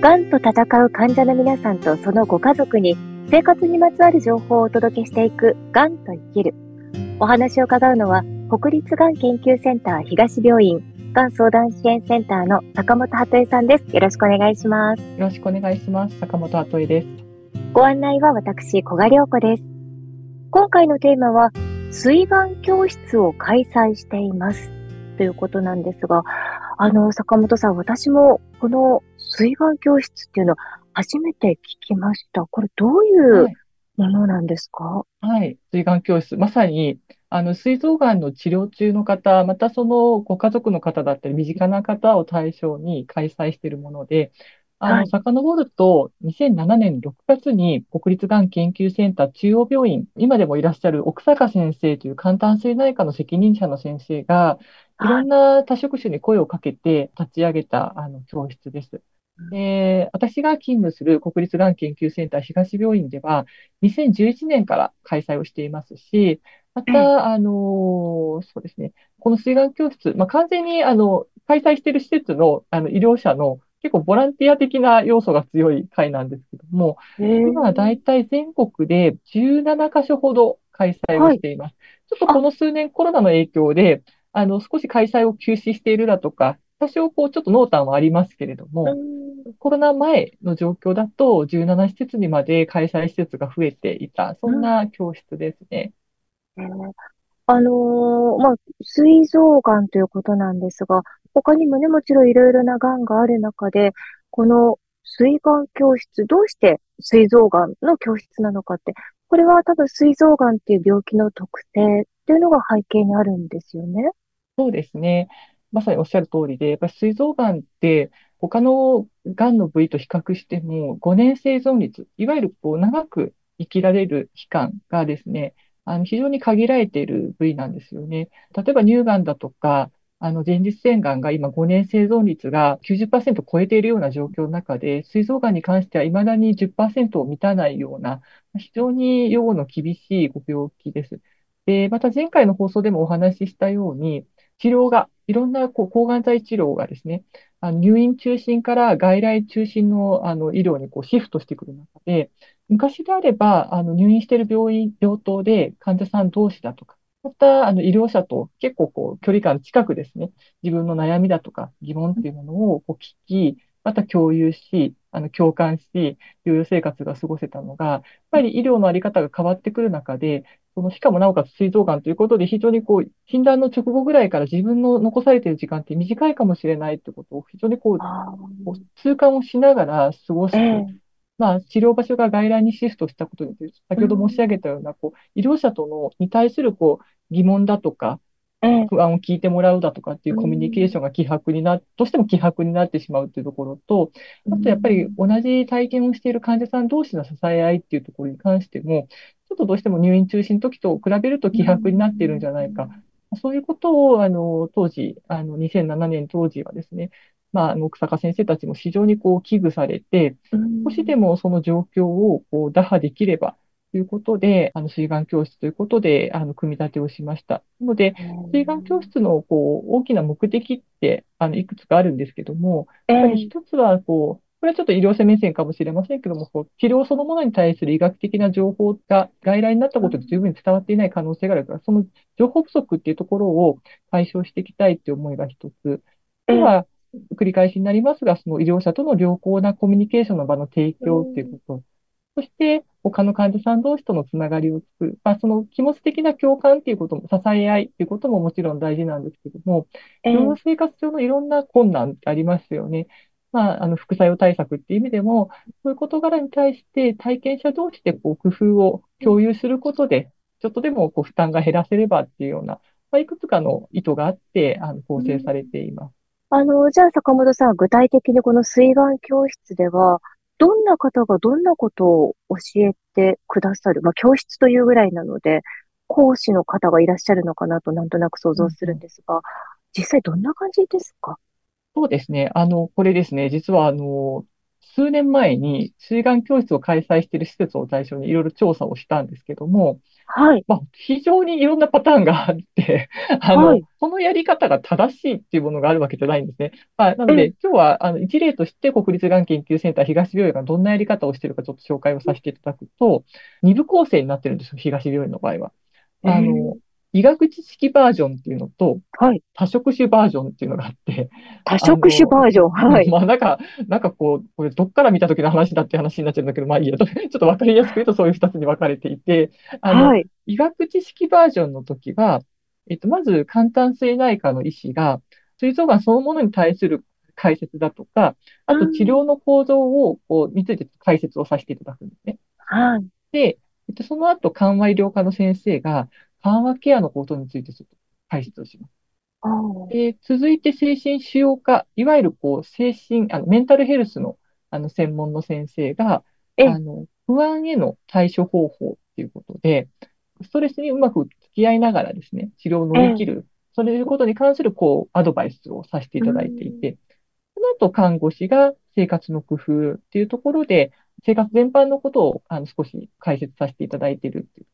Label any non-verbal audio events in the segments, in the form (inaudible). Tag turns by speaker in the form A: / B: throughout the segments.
A: がんと戦う患者の皆さんとそのご家族に生活にまつわる情報をお届けしていくがんと生きる。お話を伺うのは国立がん研究センター東病院がん相談支援センターの坂本鳩恵さんです。よろしくお願いします。よ
B: ろしくお願いします。坂本鳩恵です。
A: ご案内は私、小賀良子です。今回のテーマは、水が教室を開催しています。ということなんですが、あの、坂本さん、私もこの水が教室っていうの初めて聞きました。これどういうものなんですか、
B: はい、水が教室。まさに、あの、膵臓がんの治療中の方、またそのご家族の方だったり、身近な方を対象に開催しているもので、あの、遡ると、2007年6月に国立がん研究センター中央病院、今でもいらっしゃる奥坂先生という肝胆膵内科の責任者の先生が、いろんな多職種に声をかけて立ち上げたあの教室です。で、私が勤務する国立がん研究センター東病院では、2011年から開催をしていますし、また、あの、そうですね、この水がん教室、まあ、完全に、あの、開催している施設の、あの、医療者の結構ボランティア的な要素が強い会なんですけども、今はだいたい全国で17カ所ほど開催をしています。はい、ちょっとこの数年コロナの影響で、あの、少し開催を休止しているだとか、多少こう、ちょっと濃淡はありますけれども、コロナ前の状況だと、17施設にまで開催施設が増えていた、そんな教室ですね。
A: うん、あのー、まあ、膵臓がんということなんですが、他にもね、もちろんいろいろながんがある中で、この膵がん教室、どうして膵臓がんの教室なのかって、これは多分膵臓がんっていう病気の特性っていうのが背景にあるんですよね。
B: そうですね。まさにおっしゃる通りで、やっぱり膵臓がんって他のがんの部位と比較しても5年生存率、いわゆるこう長く生きられる期間がですね、あの非常に限られている部位なんですよね。例えば乳がんだとか、あの前立腺がんが今5年生存率が90%超えているような状況の中で、膵臓がんに関しては未だに10%を満たないような、非常に予後の厳しいご病気です。で、また前回の放送でもお話ししたように、治療が、いろんなこう抗がん剤治療がですね、あの入院中心から外来中心のあの医療にこうシフトしてくる中で、昔であればあの入院している病院、病棟で患者さん同士だとか、またあの医療者と結構こう距離感近くですね、自分の悩みだとか疑問っていうものをこう聞き、また共有し、あの共感し、療養生活が過ごせたのが、やっぱり医療のあり方が変わってくる中で、そのしかもなおかつ膵臓がんということで、非常にこう、診断の直後ぐらいから自分の残されている時間って短いかもしれないってことを非常にこう、痛感をしながら過ごす。えー、まあ、治療場所が外来にシフトしたことによって、先ほど申し上げたような、こう、医療者との、に対するこう、疑問だとか、不安を聞いてもらうだとかっていうコミュニケーションが希薄にな、どうしても希薄になってしまうっていうところと、あとやっぱり同じ体験をしている患者さん同士の支え合いっていうところに関しても、ちょっとどうしても入院中止の時と比べると希薄になっているんじゃないか。そういうことを、あの、当時、あの、2007年当時はですね、まあ、あの、草加先生たちも非常にこう危惧されて、少しでもその状況をこう打破できれば、ということで、あの、水眼教室ということで、あの、組み立てをしました。なので、水眼教室の、こう、大きな目的って、あの、いくつかあるんですけども、やっぱり一つは、こう、これはちょっと医療者目線かもしれませんけども、こう治療そのものに対する医学的な情報が外来になったことで十分に伝わっていない可能性があるから、その情報不足っていうところを解消していきたいっていう思いが一つ。では、繰り返しになりますが、その医療者との良好なコミュニケーションの場の提供っていうこと。そして、他の患者さん同士とのつながりを作る。まあ、その気持ち的な共感っていうことも、支え合いっていうことももちろん大事なんですけども、療養生活上のいろんな困難ってありますよね。まあ、あの、副作用対策っていう意味でも、そういう事柄に対して体験者同士でこう工夫を共有することで、ちょっとでもこう負担が減らせればっていうような、まあ、いくつかの意図があって、あの、構成されています。
A: あの、じゃあ坂本さん、具体的にこの水眼教室では、どんな方がどんなことを教えてくださる、まあ、教室というぐらいなので、講師の方がいらっしゃるのかなとなんとなく想像するんですが、実際どんな感じですか？
B: そうですね。あの、これですね、実はあの、数年前に水眼教室を開催している施設を対象にいろいろ調査をしたんですけども、
A: はい。
B: まあ、非常にいろんなパターンがあって、(laughs) あの、
A: はい。
B: そのやり方が正しいっていうものがあるわけじゃないんですね。まあ、なの
A: え、
B: で、今日は、あの、一例として国立がん研究センター東病院がどんなやり方をしているかちょっと紹介をさせていただくと、二部構成になってるんですよ、東病院の場合は。
A: え
B: あの、医学知識バージョンっていうのと、
A: はい。
B: 多職種バージョンっていうのがあって、
A: 多
B: あ
A: 職種バ
B: の、
A: ージョン。はい。
B: まあなんか、なんかこう、これどっから見た時の話だって話になっちゃうんだけど、まあいいや、(laughs) ちょっとわかりやすく言うとそういう二つに分かれていて、あの、
A: はい。
B: 医学知識バージョンの時は、えっと、まず簡単性内科の医師が、膵臓がんそのものに対する解説だとか、あと治
A: うん。
B: 療の構造を、こう、について解説をさせていただくんですね。
A: はい。
B: で、えっと、その後、緩和医療科の先生が、緩和ケアのことについてちょっと解説をします。で、続いて精神腫瘍科、いわゆるこう、精神、あの、メンタルヘルスの、あの、専門の先生が、
A: え、
B: あの、不安への対処方法っていうことで、ストレスにうまく付き合いながらですね、治療を乗り切
A: え、
B: る、それいうことに関する、こう、アドバイスをさせてい
A: う
B: ただいてい
A: ん。
B: て、その後、看護師が生活の工夫っていうところで、生活全般のことを、あの、少し解説させていただいているっていう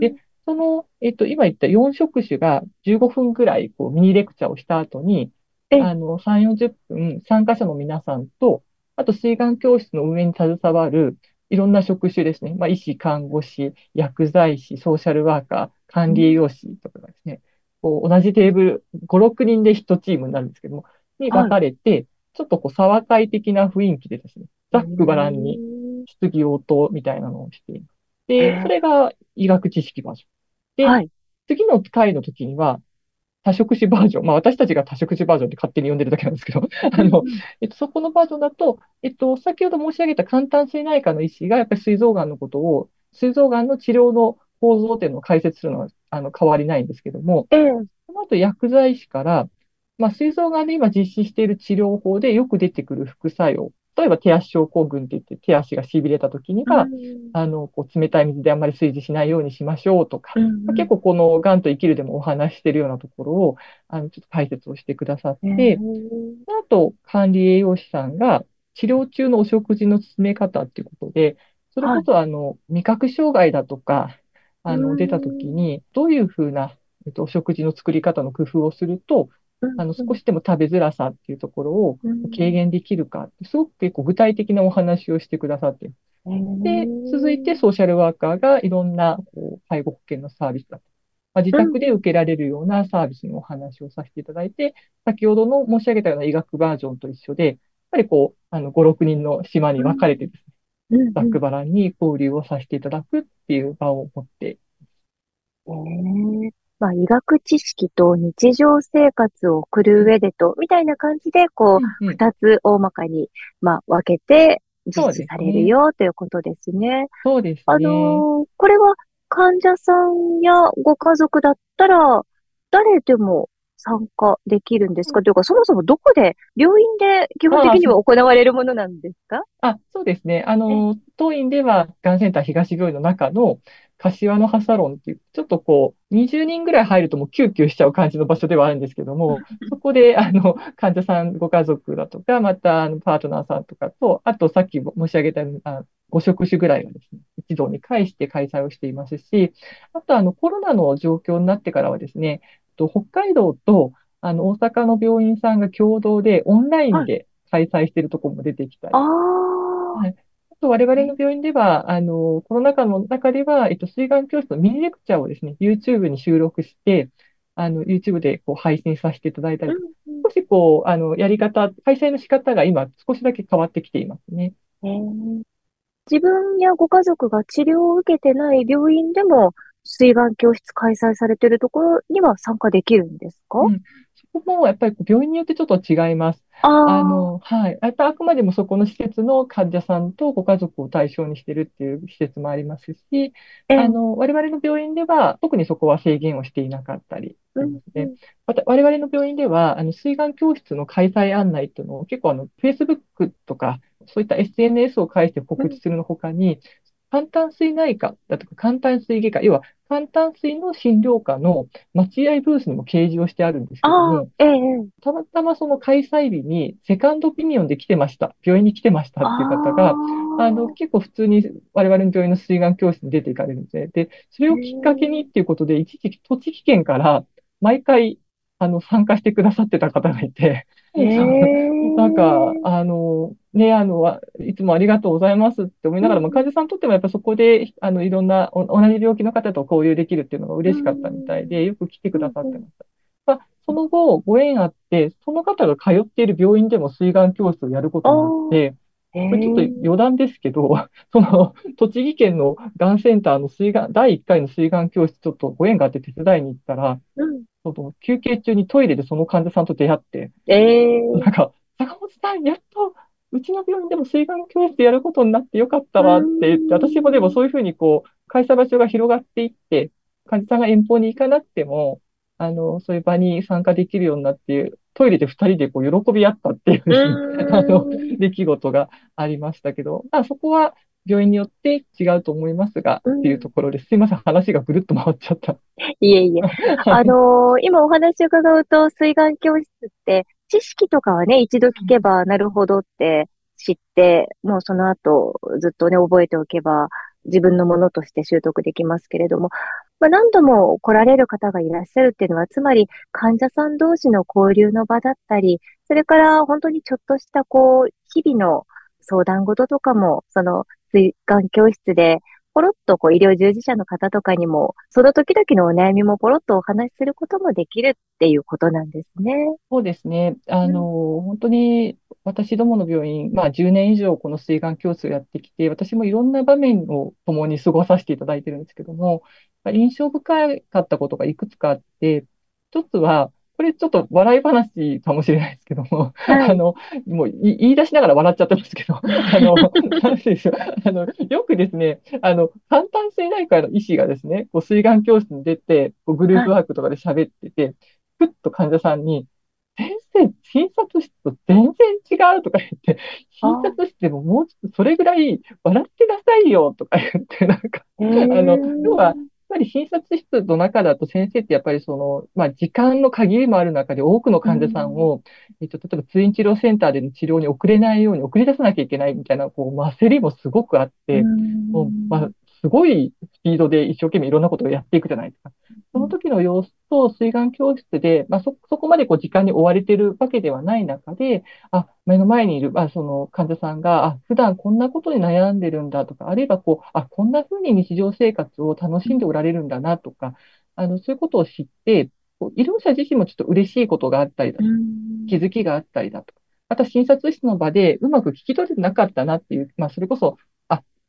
B: で、
A: うん。
B: その、えっと、今言った4職種が15分くらい、こう、ミニレクチャーをした後に、
A: え、
B: あの、3、40分、参加者の皆さんと、あと、水眼教室の運営に携わる、いろんな職種ですね。まあ、医師、看護師、薬剤師、ソーシャルワーカー、管理栄養士とかがですね、こう、同じテーブル、5、6人で1チームになるんですけども、に分
A: はい。
B: かれて、ちょっとこう、沢会的な雰囲気でですね、
A: え
B: ざっくばらんに
A: ー、
B: 質疑応答みたいなのをしています。で、そ
A: えー、
B: れが医学知識バージョン。で、
A: はい。
B: 次の回の時には、多職種バージョン。まあ私たちが多職種バージョンって勝手に呼んでるだけなんですけど、あの、
A: うんうん。
B: えっと、そこのバージョンだと、えっと、先ほど申し上げた簡単性内科の医師がやっぱり膵臓がんのことを、膵臓がんの治療の構造っていうのを解説するのは、あの、変わりないんですけども、
A: えー、
B: その後薬剤師から、まあ、膵臓がんで今実施している治療法でよく出てくる副作用。例えば手足症候群って言って手足が痺れた時に
A: う
B: は、
A: ん。
B: あの、こう冷たい水であんまり炊事しないようにしましょうとか、
A: うん。
B: 結構このがんと生きるでもお話ししているようなところを、あの、ちょっと解説をしてくださっ
A: え
B: て、
A: ー、
B: あと管理栄養士さんが治療中のお食事の進め方っていうことで、それ
A: はい。
B: こそあの、味覚障害だとか、
A: う
B: あの、出た時
A: ん。
B: に、どういうふうな、えっと、お食事の作り方の工夫をすると、あの。少しでも食べづらさっていうところを
A: うん。
B: 軽減できるかすごく結構具体的なお話をしてくださって
A: え
B: で、続いて
A: ー、
B: ソーシャルワーカーがいろんなこう介護保険のサービスだとか、まあ、自。宅で受けられるようなサービスのお話をさせていただいて、先ほどの申し上げたような医学バージョンと一緒で、やっぱりこう、あの、5、6人の島に分かれてですね、
A: うんうん。
B: ざっくばらんに交流をさせていただくっていう場を持って、
A: ええまあ、医学知識と日常生活を送る
B: うん、
A: 上でと、みたいな感じで、こう、
B: うん、うん。
A: 二つ大まかに、まあ、分けて実施される。よということですね。
B: そうです
A: あ
B: ね。
A: のーこれは患者さんやご家族だったら、誰でも参加できるんです
B: うん
A: かというか、そもそもどこで、病院で基本
B: ああ、
A: 的には行われるものなんですか？
B: あ、そうですね。あ
A: え、
B: の、当院では、がんセンター東病院の中の柏の葉サロンっていう、ちょっとこう、20人ぐらい入るともうキューキューしちゃう感じの場所ではあるんですけども、そこで、あの、患者さん、ご家族だとか、また、あの、パートナーさんとかと、あと、さっき申し上げたように、あ、5職種ぐらいがですね、一堂に会して開催をしていますし、あと、あの、コロナの状況になってからはですね、と北海道と、あの、大阪の病院さんが共同でオンライ
A: はい。
B: ンで開催しているところも出てきた
A: あ
B: り、
A: あ、
B: はい。あと、我々の病院では、あの、コロナ禍の中では、えっと、水眼教室のミニレクチャーをですね、YouTube に収録して、あの、YouTube でこう配信させていただいた
A: う
B: り少しこう、あの、やり方、開催の仕方が今少しだけ変わってきていますね。
A: 自分やご家族が治療を受けてない病院でも、水眼教室開催されているところには参加できるんですか？
B: うん。そこもやっぱり病院によってちょっと違います。
A: ああ
B: あの、はい。あと、あくまでもそこの施設の患者さんとご家族を対象にしてるっていう施設もありますし、あの、我々の病院では特にそこは制限をしていなかったり
A: うん。うん、
B: また、我々の病院では、あの、水眼教室の開催案内っていうのを結構あの、Facebook とか、そういった SNS を介して
A: うん、
B: 告知するの他に、簡単水内科だとか簡単水外科、要は簡単水の診療科の待合ブースにも掲示をしてあるんですけども、
A: え。
B: たまたまその開催日にセカンドオピニオンで来てました。病院に来てましたっていう方が、あの、結構普通に我々の病院の水眼教室に出ていかれるんですね。で、それをきっかけにっていうことで、一時期栃木県から毎回、あの、参加してくださってた方がいて。なんか、あの、ね、あの、わいつもありがとうございますって思いながらも、患者さんにとってもやっぱそこで、あの、いろんなお同じ病気の方と交流できるっていうのが嬉しかったみたいで、よく来てくださってました。まあ、その後、ご縁あって、その方が通っている病院でも水眼教室をやることになって、
A: へ
B: これちょっと
A: え。
B: 余談ですけど、(laughs) その、栃木県のがんセンターの水眼、第1回の水眼教室、ちょっとご縁があって手伝いに行ったら、
A: うん。
B: その休憩中にトイレでその患者さんと出会って、
A: ええ。
B: なんか、坂本さん、やっと、うちの病院でも水眼教室やることになってよかったわって言って、私もでもそういうふうにこう、開催場所が広がっていって、患者さんが遠方に行かなくても、あの、そういう場に参加できるようになって、トイレで二人でこう、喜び合ったっていう (laughs) あの、
A: ーん。
B: 出来事がありましたけど、まあそこは病院によって違うと思いますが、
A: うん
B: っていうところです。すいません、話がぐるっと回っちゃった。
A: いえいえ。(laughs) あのー今お話を伺うと、水眼教室って、知識とかはね、一度聞けばなるほどって知って、もうその後ずっとね、覚えておけば自分のものとして習得できますけれども、まあ、何度も来られる方がいらっしゃるっていうのは、つまり患者さん同士の交流の場だったり、それから本当にちょっとしたこう、日々の相談事とかも、その水眼教室でポロッとこう医療従事者の方とかにも、その時々のお悩みもポロッとお話しすることもできるっていうことなんですね。
B: そうですね。あの、本当に私どもの病院、まあ10年以上この水眼教室をやってきて、私もいろんな場面を共に過ごさせていただいてるんですけども、印象深かったことがいくつかあって、一つは、これちょっと笑い話かもしれないですけども、
A: はい。
B: あの、もうい言い出しながら笑っちゃってますけど、(laughs) あの、なんでしょう、あの、よくですね、あの、簡単性内科の医師がですね、こう、水眼教室に出て、こうグループワークとかで喋ってて、ふっと患者さんに、先生、診察室と全然違うとか言って、診察室でももうちょっとそれぐらい笑ってなさいよとか言って、なんか、
A: へ
B: あの、
A: ー
B: 要は、ぱり診察室の中だと先生ってやっぱりその、まあ時間の限りもある中で多くの患者さんを、えっと、例えば通院治療センターでの治療に遅れないように送り出さなきゃいけないみたいな、こう、焦りもすごくあって、
A: うん。
B: もう、まあ、すごいスピードで一生懸命いろんなことをやっていくじゃないですか。その時の様子と水眼教室で、まあ、そ、そこまでこう時間に追われてるわけではない中で、あ、目の前にいる、あ、その患者さんが、あ、普段こんなことに悩んでるんだとか、あるいはこう、あ、こんな風に日常生活を楽しんでおられるんだなとか、あの、そういうことを知って、医療者自身もちょっと嬉しいことがあったりだとか
A: うん
B: 気づきがあったりだとか、また診察室の場でうまく聞き取れてなかったなっていう、まあ、それこそ、あ、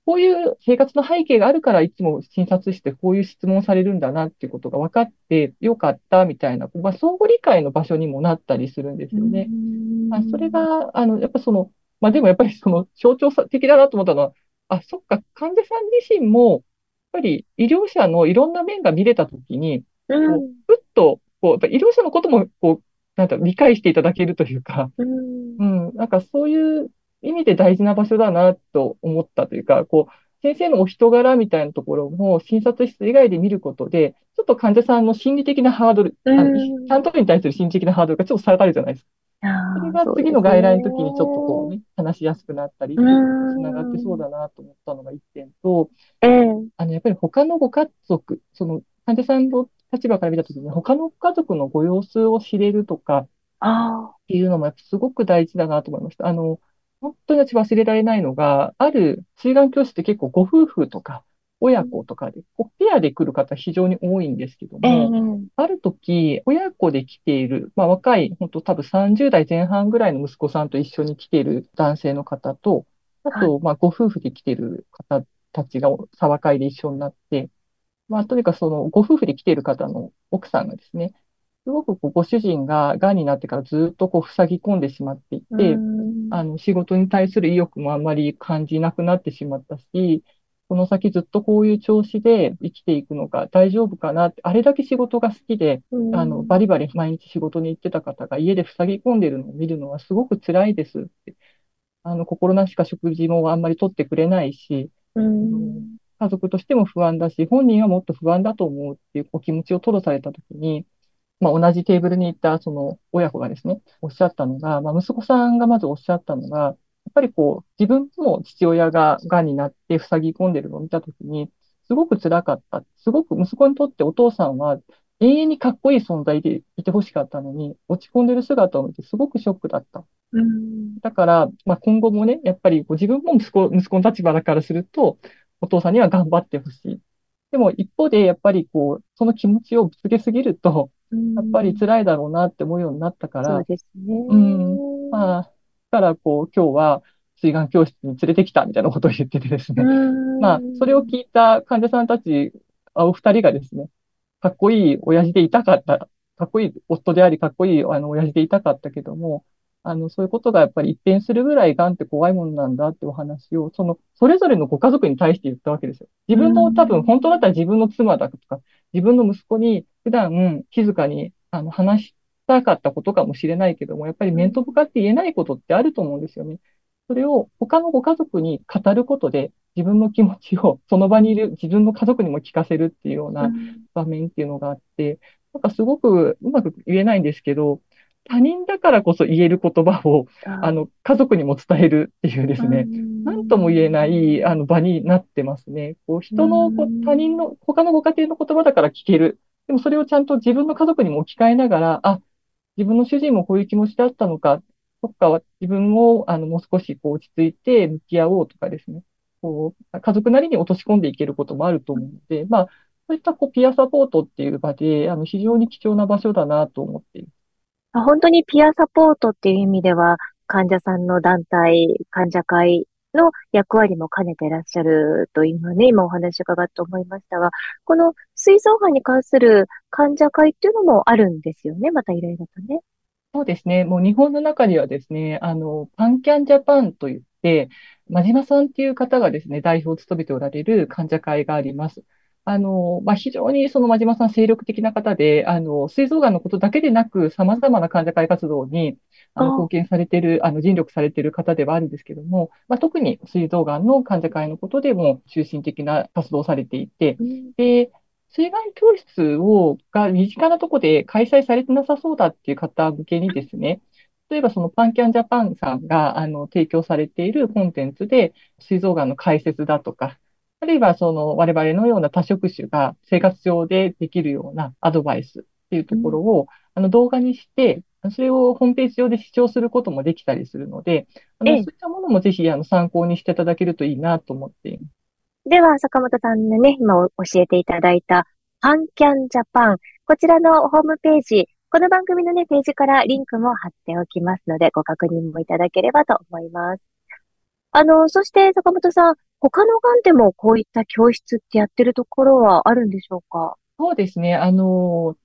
B: こういう生活の背景があるから、いつも診察室でこういう質問をされるんだなっていうことが分かってよかったみたいな、まあ、相互理解の場所にもなったりするんですよね。まあ、それが、あの、やっぱその、まあ、でもやっぱりその象徴的だなと思ったのは、あ、そっか、患者さん自身も、やっぱり医療者のいろんな面が見れたときに、ふっと、こう、やっぱ医療者のことも、こう、なんだろう、理解していただけるというか、
A: うん。
B: うん、なんかそういう意味で大事な場所だなと思ったというか、こう、先生のお人柄みたいなところも診察室以外で見ることで、ちょっと患者さんの心理的なハードル、あの
A: うん。
B: 担当医に対する心理的なハードルがちょっと下がるじゃないですか。それが次の外来の時にちょっとこうね、話しやすくなったり、つ
A: うん。
B: ながってそうだなと思ったのが一点と、
A: ええ。
B: あの、やっぱり他のご家族、その患者さんの立場から見たときに、他のご家族のご様子を知れるとか、
A: あ
B: っていうのもやっぱすごく大事だなと思いました。あの、本当に私忘れられないのが、ある水眼教室って結構ご夫婦とか親子とかで、こうペアで来る方非常に多いんですけども、ある時、親子で来ている、まあ若い、本当多分30代前半ぐらいの息子さんと一緒に来ている男性の方と、あと、まあご夫婦で来ている方たちが沢会で一緒になって、まあとにかくそのご夫婦で来ている方の奥さんがですね、すごくこうご主人が癌になってからずっとこう塞ぎ込んでしまっていて、
A: うん
B: あの仕事に対する意欲もあんまり感じなくなってしまったし、この先ずっとこういう調子で生きていくのが大丈夫かなって、あれだけ仕事が好きで、
A: うん
B: あの、バリバリ毎日仕事に行ってた方が家で塞ぎ込んでるのを見るのはすごく辛いですって。あの、心なしか食事もあんまり取ってくれないし、
A: うん。
B: 家族としても不安だし、本人はもっと不安だと思うっていうお気持ちを吐露されたときに、まあ、同じテーブルにいたその親子がですね、おっしゃったのが、まあ、息子さんがまずおっしゃったのが、やっぱりこう、自分も父親が癌になって塞ぎ込んでるのを見たときに、すごく辛かった。すごく息子にとってお父さんは永遠にかっこいい存在でいてほしかったのに、落ち込んでる姿を見てすごくショックだった。
A: うん。
B: だから、まあ、今後もね、やっぱりこう自分も息子、息子の立場だからすると、お父さんには頑張ってほしい。でも一方で、やっぱりこう、その気持ちをぶつけすぎると、やっぱり辛いだろうなって思うようになったから
A: そう、ですね。
B: うんまあ、だからこう、今日は水眼教室に連れてきたみたいなことを言っててですね。
A: うん
B: まあ、それを聞いた患者さんたち、あお二人がですね、かっこいい親父でいたかった、かっこいい夫であり、かっこいいあの親父でいたかったけども、あの、そういうことがやっぱり一変するぐらい癌って怖いものなんだってお話を、その、それぞれのご家族に対して言ったわけですよ。自分の多分、本当だったら自分の妻だとか、自分の息子に普段静かにあの話したかったことかもしれないけども、やっぱり面と向かって言えないことってあると思うんですよね。それを他のご家族に語ることで、自分の気持ちを (laughs) その場にいる自分の家族にも聞かせるっていうような場面っていうのがあって、なんかすごくうまく言えないんですけど、他人だからこそ言える言葉を、あの、家族にも伝えるっていうですね、なんとも言えない、あの、場になってますね。こう、人の、こう他人の、他のご家庭の言葉だから聞ける。でもそれをちゃんと自分の家族にも置き換えながら、あ、自分の主人もこういう気持ちだったのか、そっか、自分も、あの、もう少し、こう、落ち着いて向き合おうとかですね。こう、家族なりに落とし込んでいけることもあると思うので、まあ、そういった、こう、ピアサポートっていう場で、あの、非常に貴重な場所だなと思っています。
A: 本当にピアサポートっていう意味では、患者さんの団体、患者会の役割も兼ねていらっしゃるというね、今お話伺って思いましたが、この膵臓がんに関する患者会っていうのもあるんですよね、またいろいろとね。
B: そうですね。もう日本の中にはですね、あの、パンキャンジャパンといって、真島さんっていう方がですね、代表を務めておられる患者会があります。あの、まあ、非常にその真島さん精力的な方で、あの、膵臓がんのことだけでなく、様々な患者会活動に、あの、
A: あ。
B: 貢献されている、あの、尽力されている方ではあるんですけども、まあ、特に膵臓がんの患者会のことでも中心的な活動をされていて、
A: うん。
B: で、水害教室を、が身近なとこで開催されてなさそうだっていう方向けにですね、例えばそのパンキャンジャパンさんが、あの、提供されているコンテンツで、膵臓がんの解説だとか、あるいはその我々のような多職種が生活上でできるようなアドバイスっていうところを、あの動画にして、それをホームページ上で視聴することもできたりするので、あの
A: ええ
B: そういったものもぜひあの参考にしていただけるといいなと思っています。
A: では、坂本さんのね、今お教えていただいた、パンキャンジャパン。こちらのホームページ、この番組のね、ページからリンクも貼っておきますので、ご確認もいただければと思います。あの、そして坂本さん、他のがんでもこういった教室ってやってるところはあるんでしょうか？
B: そうですね。あの、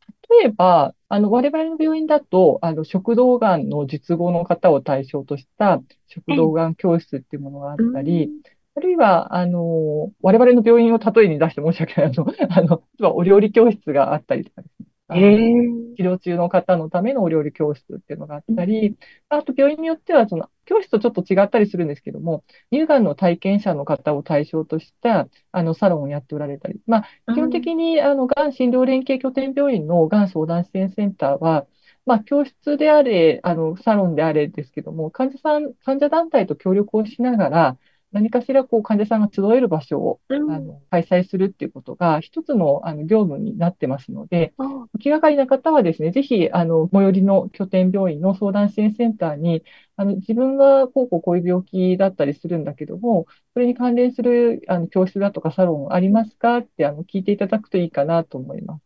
B: 例えば、あの、我々の病院だと、あの、食道がんの術後の方を対象とした食道がん教室っていうものがあったり、あるいは、あの、我々の病院を例えに出して申し訳ない。あの、あの、お料理教室があったりとかですね。あの。治療中の方のためのお料理教室っていうのがあったり、あと病院によっては、その、教室とちょっと違ったりするんですけども、乳がんの体験者の方を対象とした、あの、サロンをやっておられたり、まあ、基本的に、あの、がん診療連携拠点病院のがん相談支援センターは、まあ、教室であれ、あの、サロンであれですけども、患者さん、患者団体と協力をしながら、何かしらこう患者さんが集える場所を
A: うん
B: あの開催するっていうことが一つのあの業務になってますので、
A: あ
B: 気がかりな方はですね、ぜひ、あの、最寄りの拠点病院の相談支援センターに、あの、自分はこうこうこういう病気だったりするんだけども、それに関連する、あの、教室だとかサロンありますかって、あの、聞いていただくといいかなと思います。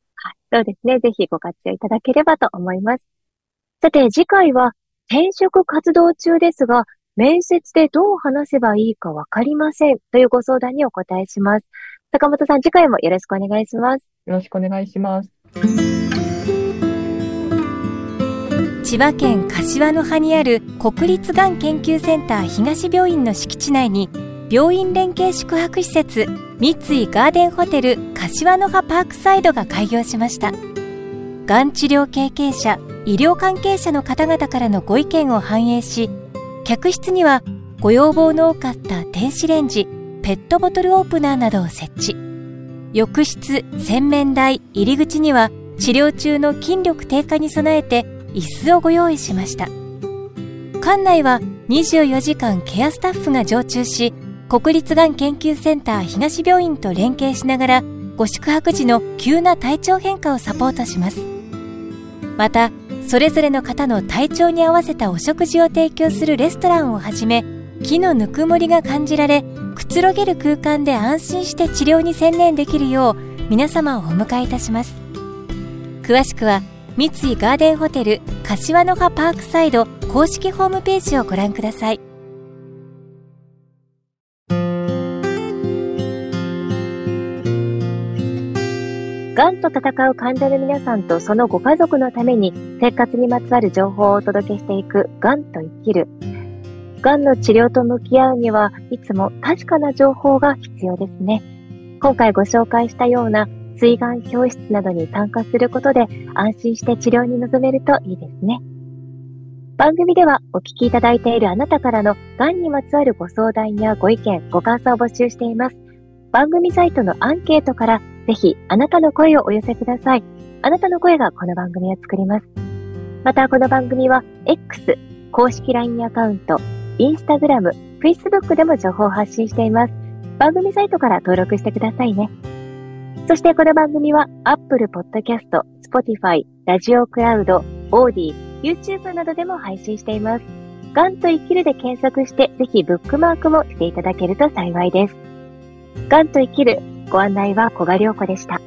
A: そうですね。ぜひご活用いただければと思います。さて、次回は転職活動中ですが、面接でどう話せばいいかわかりませんというご相談にお答えします。坂本さん、次回もよろしくお願いします。
B: よろしくお願いします。
C: 千葉県柏の葉にある国立がん研究センター東病院の敷地内に病院連携宿泊施設三井ガーデンホテル柏の葉パークサイドが開業しましたがん治療経験者医療関係者の方々からのご意見を反映し客室にはご要望の多かった電子レンジペットボトルオープナーなどを設置。浴室、洗面台、入り口には治療中の筋力低下に備えて椅子をご用意しました。館内は24時間ケアスタッフが常駐し、国立がん研究センター東病院と連携しながら、ご宿泊時の急な体調変化をサポートします。また、それぞれの方の体調に合わせたお食事を提供するレストランをはじめ、木のぬくもりが感じられ、くつろげる空間で安心して治療に専念できるよう、皆様をお迎えいたします。詳しくは、三井ガーデンホテル柏の葉パークサイド公式ホームページをご覧ください。
A: がんと戦う患者の皆さんとそのご家族のために生活にまつわる情報をお届けしていくがんと生きる。がんの治療と向き合うにはいつも確かな情報が必要ですね。今回ご紹介したような水がん教室などに参加することで安心して治療に臨めるといいですね。番組ではお聞きいただいているあなたからのがんにまつわるご相談やご意見、ご感想を募集しています。番組サイトのアンケートからぜひあなたの声をお寄せください。あなたの声がこの番組を作ります。またこの番組は X、公式 LINE アカウント、Instagram、Facebook でも情報を発信しています。番組サイトから登録してくださいね。そしてこの番組は Apple Podcast、Spotify、ラジオクラウド、オーディ、YouTube などでも配信しています。ガンと生きるで検索して、ぜひブックマークもしていただけると幸いです。ガンと生きるご案内は小賀良子でした。